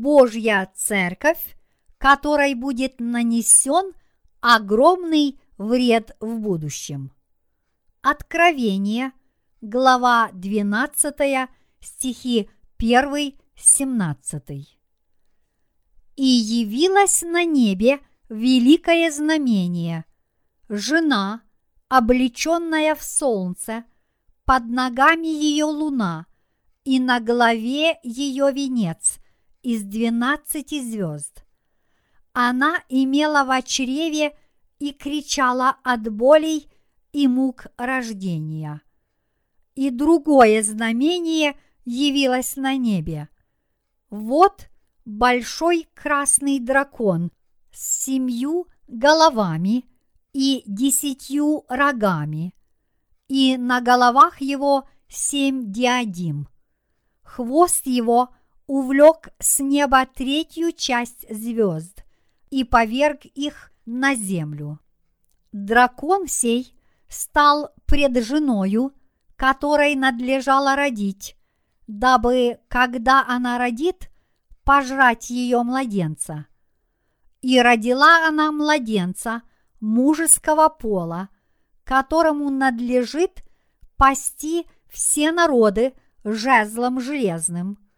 Божья церковь, которой будет нанесен огромный вред в будущем. Откровение, глава 12, стихи 1, 17. И явилось на небе великое знамение. Жена, облеченная в солнце, под ногами ее луна, и на голове ее венец из двенадцати звезд. Она имела в чреве и кричала от болей и мук рождения. И другое знамение явилось на небе. Вот большой красный дракон с семью головами и десятью рогами, и на головах его семь диадим. Хвост его увлек с неба третью часть звезд и поверг их на землю. Дракон сей стал пред женою, которой надлежало родить, дабы, когда она родит, пожрать ее младенца. И родила она младенца мужеского пола, которому надлежит пасти все народы жезлом железным.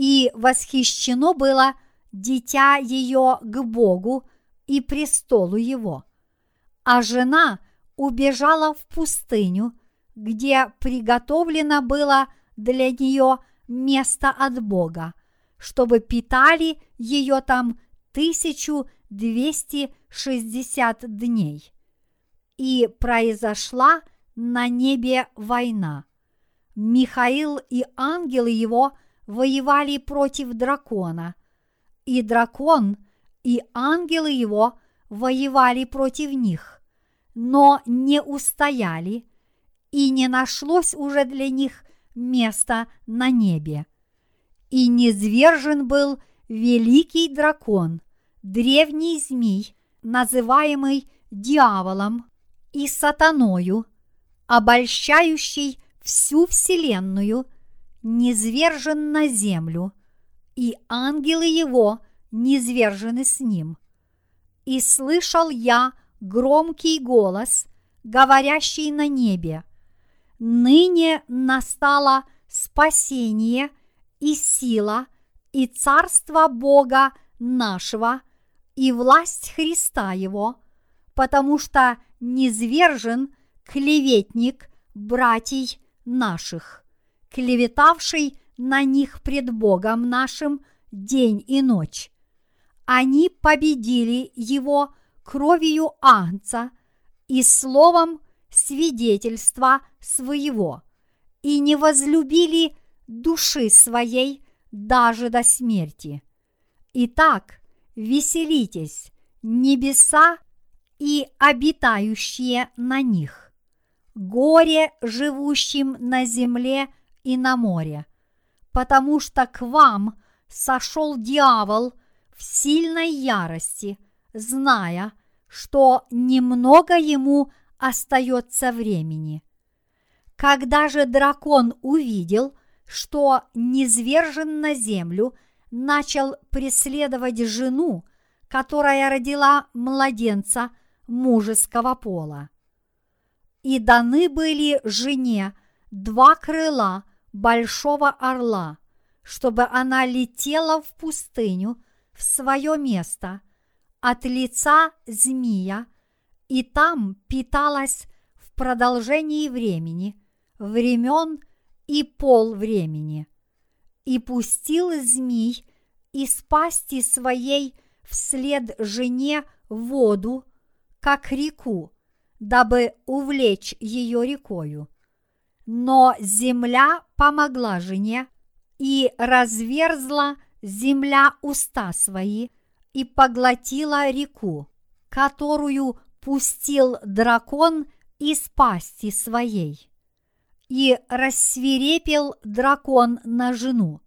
И восхищено было дитя ее к Богу и престолу его. А жена убежала в пустыню, где приготовлено было для нее место от Бога, чтобы питали ее там 1260 дней. И произошла на небе война. Михаил и ангелы его воевали против дракона, и дракон и ангелы его воевали против них, но не устояли, и не нашлось уже для них места на небе. И низвержен был великий дракон, древний змей, называемый дьяволом и сатаною, обольщающий всю вселенную, низвержен на землю, и ангелы его низвержены с ним. И слышал я громкий голос, говорящий на небе, «Ныне настало спасение и сила – и царство Бога нашего, и власть Христа Его, потому что низвержен клеветник братьей наших, клеветавший на них пред Богом нашим день и ночь. Они победили его кровью Агнца и словом свидетельства своего, и не возлюбили души своей даже до смерти. Итак, веселитесь, небеса и обитающие на них, горе живущим на земле и на море, потому что к вам сошел дьявол в сильной ярости, зная, что немного ему остается времени. Когда же дракон увидел, что низвержен на землю, начал преследовать жену, которая родила младенца мужеского пола. И даны были жене два крыла большого орла, чтобы она летела в пустыню в свое место от лица змея и там питалась в продолжении времени, времен и пол времени. И пустил змей из пасти своей вслед жене воду, как реку, дабы увлечь ее рекою. Но земля помогла жене, и разверзла земля уста свои, и поглотила реку, которую пустил дракон из пасти своей. И рассверепел дракон на жену,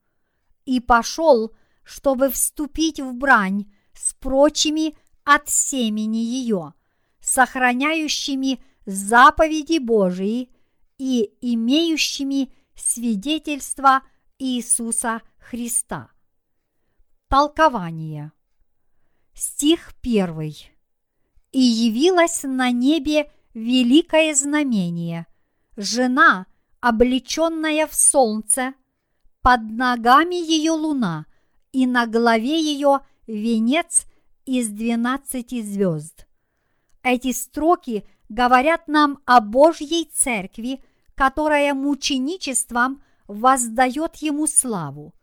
и пошел, чтобы вступить в брань с прочими от семени ее, сохраняющими заповеди Божии и имеющими свидетельство Иисуса Христа. Толкование. Стих первый. И явилось на небе великое знамение, жена, облеченная в солнце, под ногами ее луна, и на голове ее венец из двенадцати звезд. Эти строки говорят нам о Божьей церкви, которая мученичеством воздает ему славу.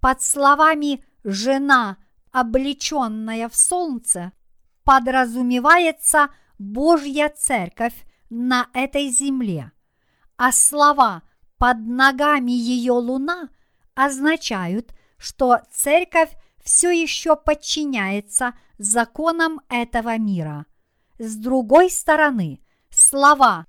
Под словами «жена, облеченная в солнце» подразумевается Божья церковь на этой земле, а слова «под ногами ее луна» означают, что церковь все еще подчиняется законам этого мира. С другой стороны, слова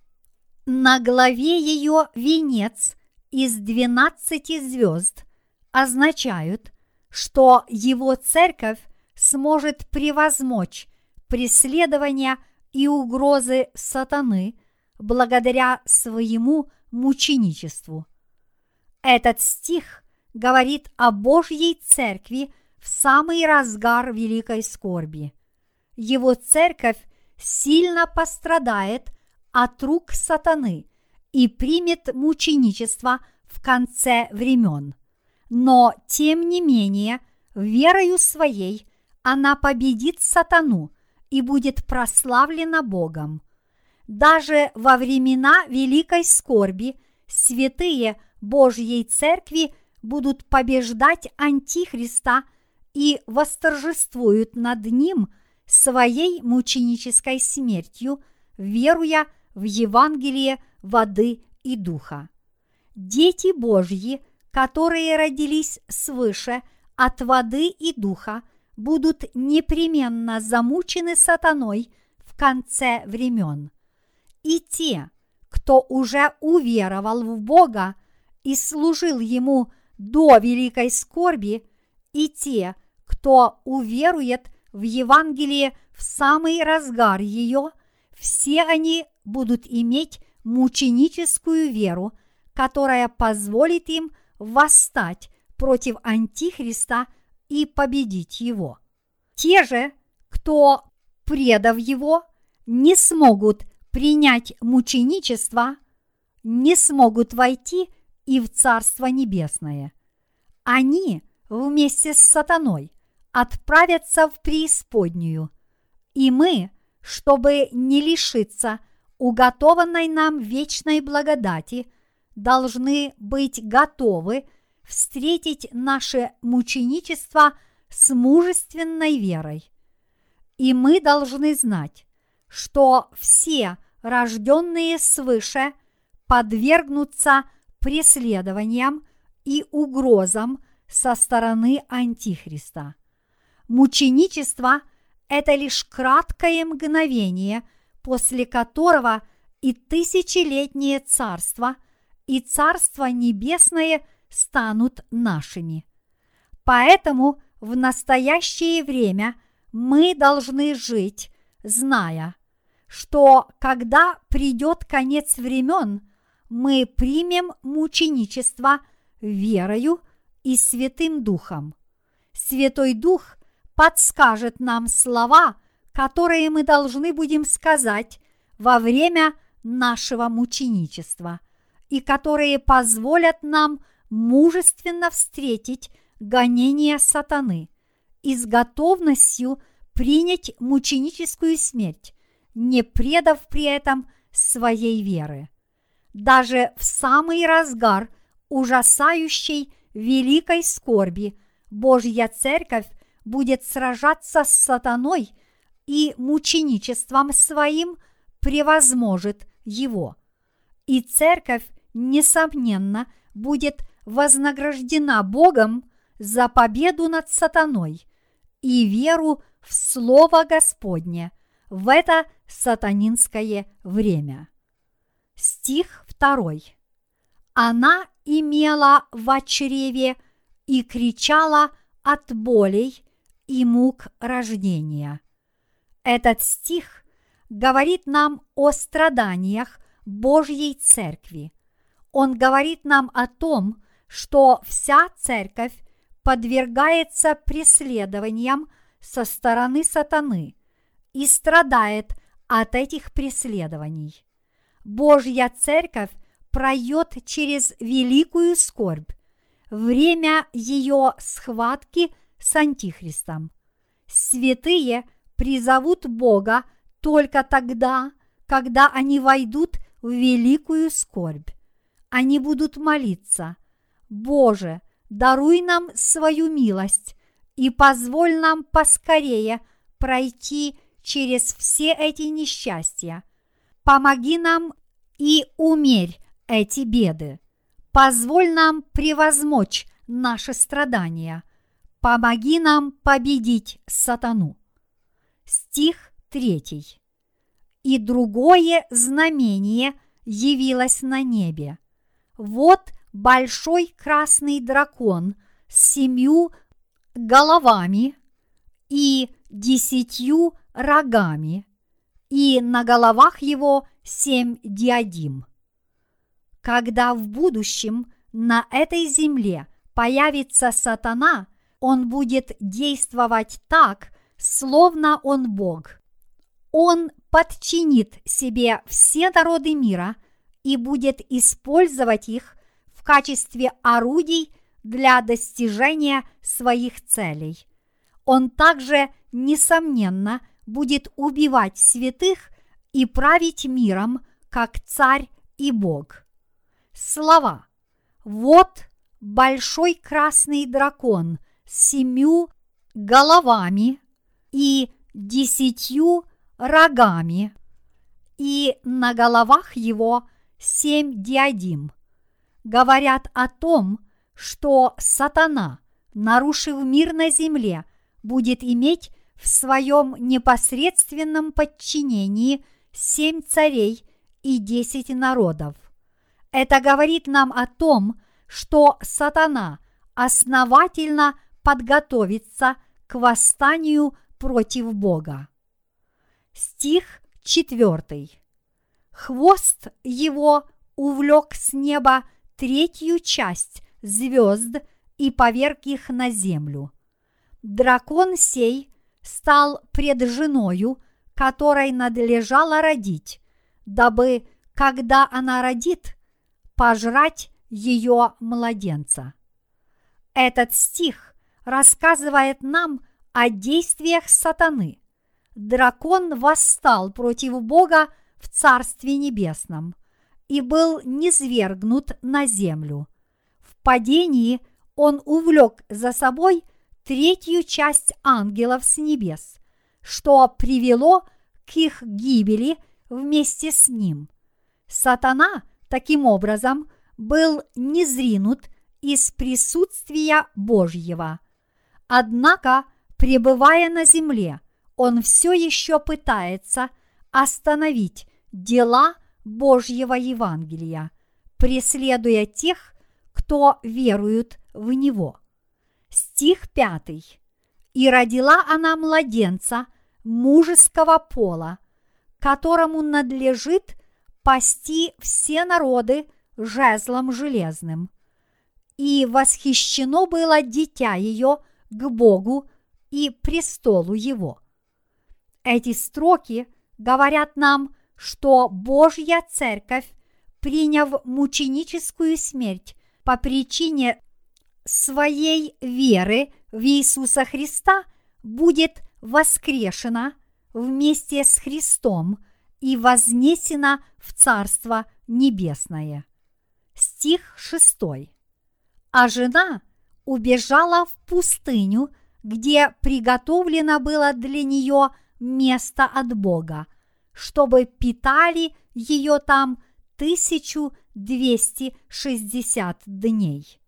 «на главе ее венец из двенадцати звезд» означают, что его церковь сможет превозмочь преследования и угрозы сатаны благодаря своему мученичеству. Этот стих говорит о Божьей церкви в самый разгар великой скорби. Его церковь сильно пострадает от рук сатаны и примет мученичество в конце времен. Но, тем не менее, верою своей она победит сатану и будет прославлена Богом. Даже во времена великой скорби святые Божьей Церкви будут побеждать Антихриста и восторжествуют над ним своей мученической смертью, веруя в Евангелие воды и духа. Дети Божьи, которые родились свыше от воды и духа, будут непременно замучены сатаной в конце времен. И те, кто уже уверовал в Бога и служил Ему до великой скорби, и те, кто уверует в Евангелие в самый разгар ее, все они будут иметь мученическую веру, которая позволит им восстать против Антихриста и победить его. Те же, кто, предав его, не смогут принять мученичество, не смогут войти и в Царство Небесное. Они вместе с сатаной отправятся в преисподнюю, и мы, чтобы не лишиться уготованной нам вечной благодати, должны быть готовы встретить наше мученичество с мужественной верой. И мы должны знать, что все рожденные свыше подвергнутся преследованиям и угрозам со стороны Антихриста. Мученичество – это лишь краткое мгновение, после которого и тысячелетнее царство, и царство небесное станут нашими. Поэтому в настоящее время мы должны жить, зная, что когда придет конец времен, мы примем мученичество верою и Святым Духом. Святой Дух подскажет нам слова, которые мы должны будем сказать во время нашего мученичества, и которые позволят нам мужественно встретить гонение сатаны и с готовностью принять мученическую смерть, не предав при этом своей веры. Даже в самый разгар ужасающей великой скорби Божья Церковь будет сражаться с сатаной и мученичеством своим превозможет его. И Церковь, несомненно, будет вознаграждена Богом за победу над сатаной и веру в Слово Господне в это сатанинское время. Стих 2. Она имела в чреве и кричала от болей и мук рождения. Этот стих говорит нам о страданиях Божьей Церкви. Он говорит нам о том, что вся церковь подвергается преследованиям со стороны сатаны и страдает от этих преследований. Божья церковь пройдет через великую скорбь, время ее схватки с Антихристом. Святые призовут Бога только тогда, когда они войдут в великую скорбь. Они будут молиться, Боже, даруй нам свою милость и позволь нам поскорее пройти через все эти несчастья. Помоги нам и умерь эти беды. Позволь нам превозмочь наши страдания. Помоги нам победить сатану. Стих третий. И другое знамение явилось на небе. Вот большой красный дракон с семью головами и десятью рогами, и на головах его семь диадим. Когда в будущем на этой земле появится сатана, он будет действовать так, словно он Бог. Он подчинит себе все народы мира и будет использовать их в качестве орудий для достижения своих целей. Он также, несомненно, будет убивать святых и править миром, как царь и Бог. Слова «Вот большой красный дракон семью головами и десятью рогами, и на головах его семь диадим» говорят о том, что сатана, нарушив мир на земле, будет иметь в своем непосредственном подчинении семь царей и десять народов. Это говорит нам о том, что сатана основательно подготовится к восстанию против Бога. Стих 4. Хвост его увлек с неба третью часть звезд и поверг их на землю. Дракон сей стал пред женою, которой надлежало родить, дабы, когда она родит, пожрать ее младенца. Этот стих рассказывает нам о действиях сатаны. Дракон восстал против Бога в Царстве Небесном и был низвергнут на землю. В падении он увлек за собой третью часть ангелов с небес, что привело к их гибели вместе с ним. Сатана таким образом был низринут из присутствия Божьего. Однако, пребывая на земле, он все еще пытается остановить дела Божьего Евангелия, преследуя тех, кто верует в него. Стих пятый. И родила она младенца мужеского пола, которому надлежит пасти все народы жезлом железным. И восхищено было дитя ее к Богу и престолу его. Эти строки говорят нам, что Божья Церковь, приняв мученическую смерть по причине своей веры в Иисуса Христа, будет воскрешена вместе с Христом и вознесена в Царство Небесное. Стих 6. А жена убежала в пустыню, где приготовлено было для нее место от Бога, чтобы питали ее там 1260 дней.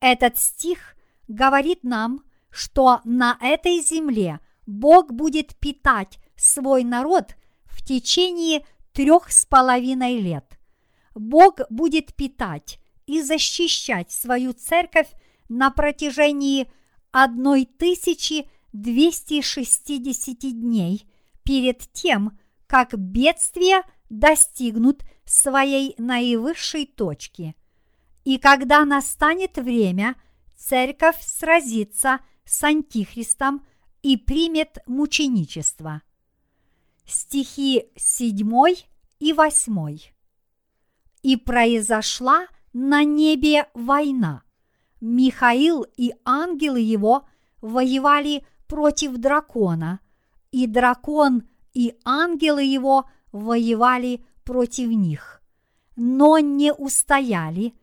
Этот стих говорит нам, что на этой земле Бог будет питать свой народ в течение трех с половиной лет. Бог будет питать и защищать свою церковь на протяжении 1260 дней перед тем, как бедствия достигнут своей наивысшей точки – и когда настанет время церковь сразится с Антихристом и примет мученичество. Стихи 7 и 8. И произошла на небе война. Михаил и ангелы его воевали против дракона, и дракон и ангелы его воевали против них, но не устояли,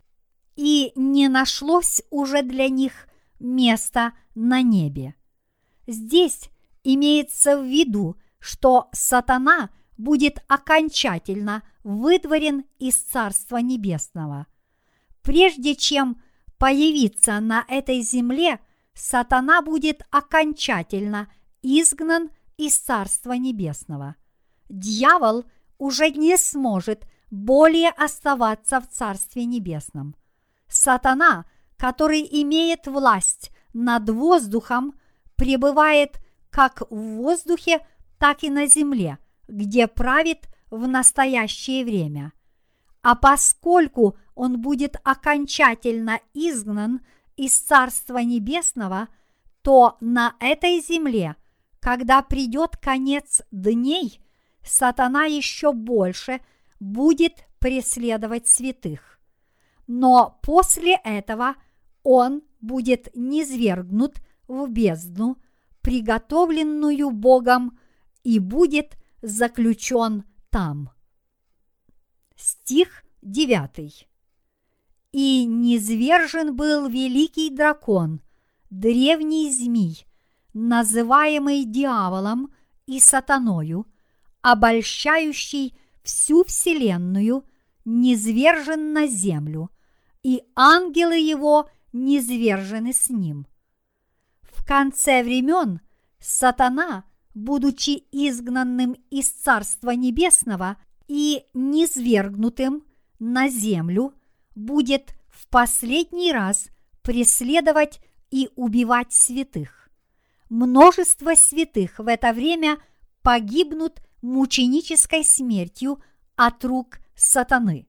и не нашлось уже для них места на небе. Здесь имеется в виду, что сатана будет окончательно выдворен из Царства Небесного. Прежде чем появиться на этой земле, сатана будет окончательно изгнан из Царства Небесного. Дьявол уже не сможет более оставаться в Царстве Небесном. Сатана, который имеет власть над воздухом, пребывает как в воздухе, так и на земле, где правит в настоящее время. А поскольку он будет окончательно изгнан из Царства Небесного, то на этой земле, когда придет конец дней, сатана еще больше будет преследовать святых. Но после этого он будет низвергнут в бездну, приготовленную Богом, и будет заключен там. Стих 9. И низвержен был великий дракон, древний змей, называемый дьяволом и сатаною, обольщающий всю вселенную, низвержен на землю, и ангелы его низвержены с ним. В конце времен сатана, будучи изгнанным из Царства Небесного и низвергнутым на землю, будет в последний раз преследовать и убивать святых. Множество святых в это время погибнут мученической смертью от рук сатаны.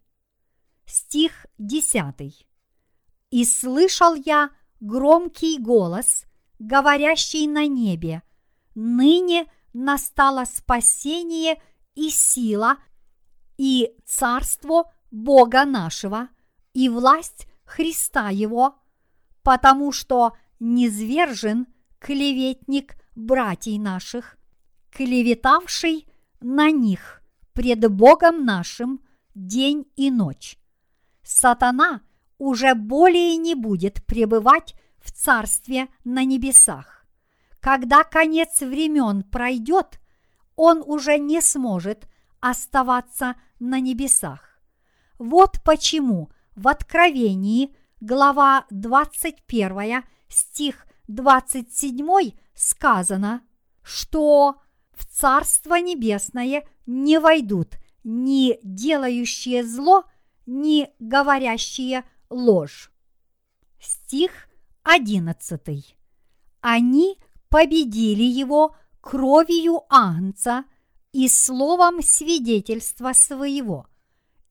Стих 10. «И слышал я громкий голос, говорящий на небе, ныне настало спасение и сила, и царство Бога нашего, и власть Христа Его, потому что низвержен клеветник братьей наших, клеветавший на них пред Богом нашим день и ночь. Сатана уже более не будет пребывать в царстве на небесах. Когда конец времен пройдет, он уже не сможет оставаться на небесах. Вот почему в Откровении глава 21 стих 27 сказано, что в Царство Небесное не войдут ни делающие зло, ни говорящие ложь. Стих 11. Они победили его кровью Агнца и словом свидетельства своего,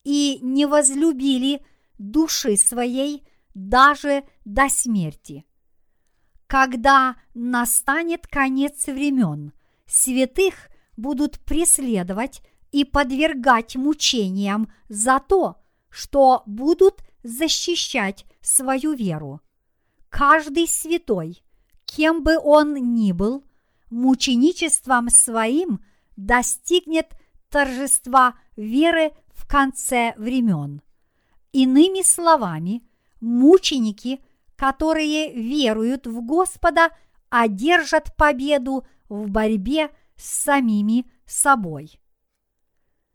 и не возлюбили души своей даже до смерти. Когда настанет конец времен, святых будут преследовать и подвергать мучениям за то, что будут защищать свою веру. Каждый святой, кем бы он ни был, мученичеством своим достигнет торжества веры в конце времен. Иными словами, мученики, которые веруют в Господа, одержат победу в борьбе с самими собой.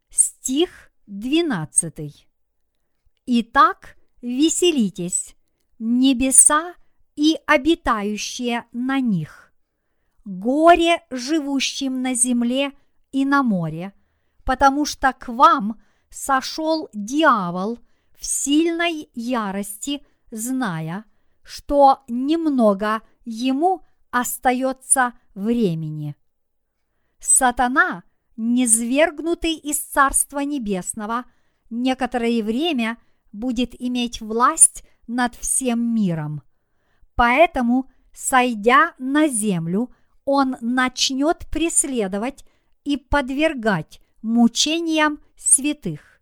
Стих 12. Итак, веселитесь, небеса и обитающие на них, горе живущим на земле и на море, потому что к вам сошел дьявол в сильной ярости, зная, что немного ему остается времени. Сатана, низвергнутый из Царства Небесного, некоторое время будет иметь власть над всем миром. Поэтому, сойдя на землю, он начнет преследовать и подвергать мучениям святых.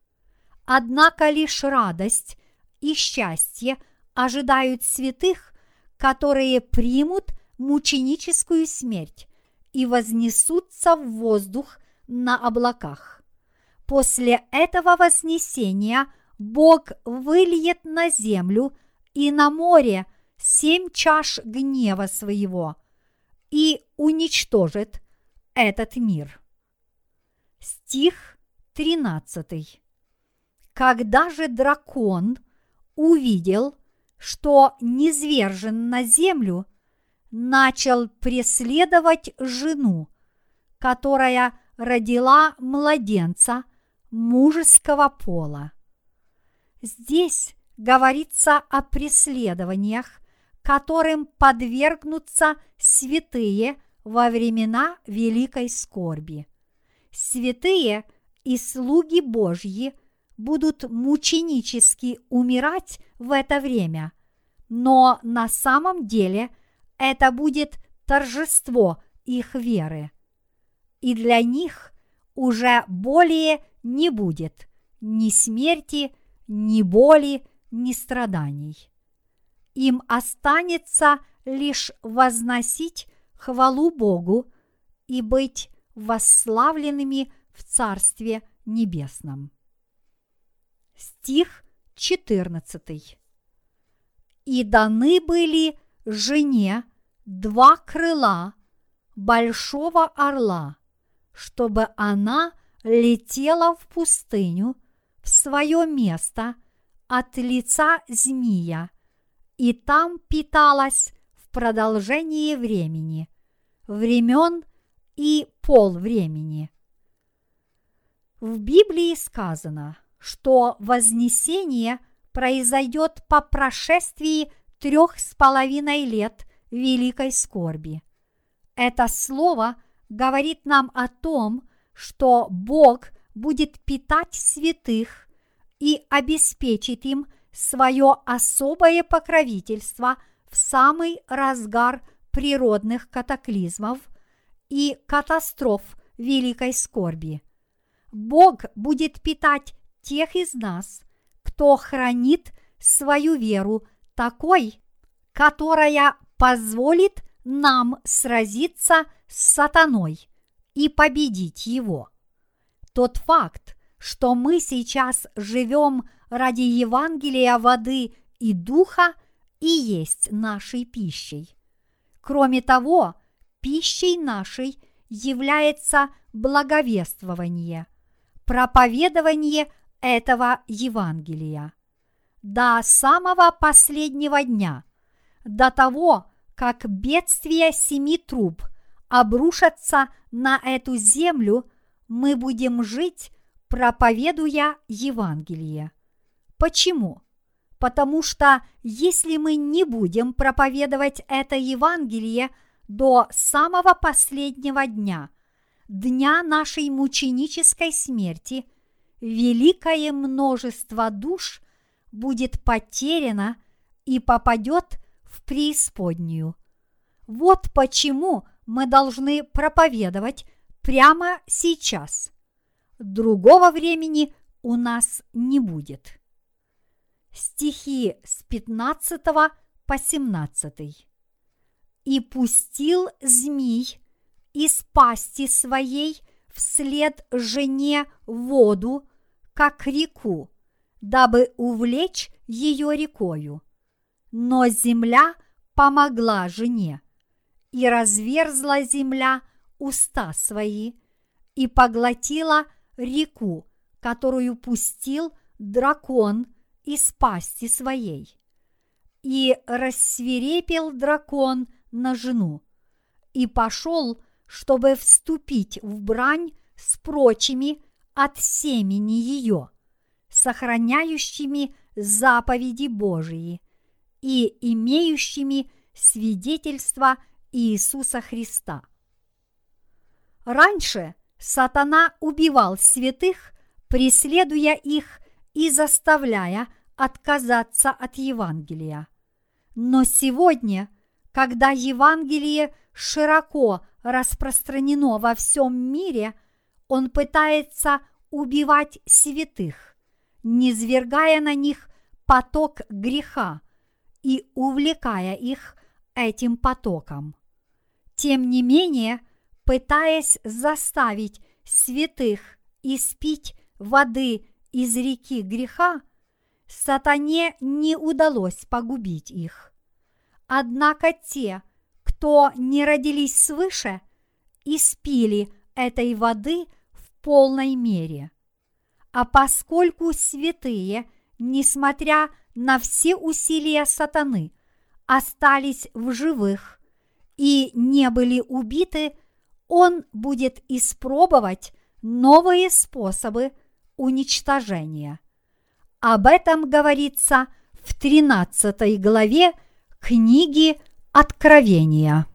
Однако лишь радость и счастье ожидают святых, которые примут мученическую смерть и вознесутся в воздух на облаках. После этого вознесения Бог выльет на землю и на море семь чаш гнева своего и уничтожит этот мир. Стих 13. Когда же дракон увидел, что низвержен на землю, начал преследовать жену, которая родила младенца мужеского пола. Здесь говорится о преследованиях, которым подвергнутся святые во времена великой скорби. Святые и слуги Божьи будут мученически умирать в это время, но на самом деле это будет торжество их веры. И для них уже более не будет ни смерти, ни боли, ни страданий. Им останется лишь возносить хвалу Богу и быть восславленными в Царстве Небесном. Стих 14. И даны были жене два крыла большого орла, чтобы она летела в пустыню в свое место от лица змея, и там питалась в продолжении времени, времен и пол времени. В Библии сказано, что вознесение произойдет по прошествии трех с половиной лет великой скорби. Это слово говорит нам о том, что Бог будет питать святых и обеспечит им свое особое покровительство в самый разгар природных катаклизмов и катастроф великой скорби. Бог будет питать тех из нас, кто хранит свою веру такой, которая позволит нам сразиться с сатаной и победить его. Тот факт, что мы сейчас живем ради Евангелия воды и духа, и есть нашей пищей. Кроме того, пищей нашей является благовествование, проповедование этого Евангелия. До самого последнего дня, до того, как бедствие семи труб обрушатся на эту землю, мы будем жить, проповедуя Евангелие. Почему? Потому что если мы не будем проповедовать это Евангелие до самого последнего дня, дня нашей мученической смерти, великое множество душ будет потеряно и попадет в преисподнюю. Вот почему мы должны проповедовать прямо сейчас. Другого времени у нас не будет. Стихи с 15 по 17. «И пустил змей из пасти своей вслед жене воду, как реку, дабы увлечь ее рекою. Но земля помогла жене, и разверзла земля уста свои, и поглотила реку, которую пустил дракон из пасти своей. И рассверепел дракон на жену, и пошел, чтобы вступить в брань с прочими от семени ее, сохраняющими заповеди Божии и имеющими свидетельство Иисуса Христа. Раньше сатана убивал святых, преследуя их и заставляя отказаться от Евангелия. Но сегодня, когда Евангелие широко распространено во всем мире, он пытается убивать святых, низвергая на них поток греха и увлекая их этим потоком. Тем не менее, пытаясь заставить святых испить воды из реки греха, сатане не удалось погубить их. Однако те, кто не родились свыше, испили этой воды в полной мере. А поскольку святые, несмотря на все усилия сатаны, остались в живых и не были убиты, он будет испробовать новые способы уничтожения. Об этом говорится в 13 главе книги Откровения.